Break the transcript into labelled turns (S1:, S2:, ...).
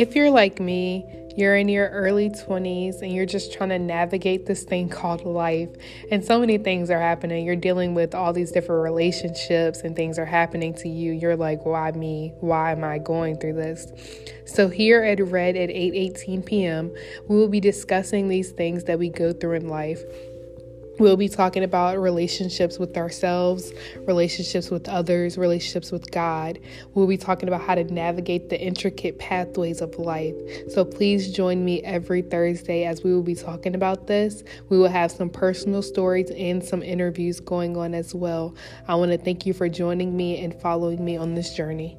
S1: If you're like me, you're in your early 20s and you're just trying to navigate this thing called life, and so many things are happening. You're dealing with all these different relationships, and things are happening to you. You're like, why me? Why am I going through this? So, here at Read at 8 18 p.m., we will be discussing these things that we go through in life. We'll be talking about relationships with ourselves, relationships with others, relationships with God. We'll be talking about how to navigate the intricate pathways of life. So please join me every Thursday as we will be talking about this. We will have some personal stories and some interviews going on as well. I want to thank you for joining me and following me on this journey.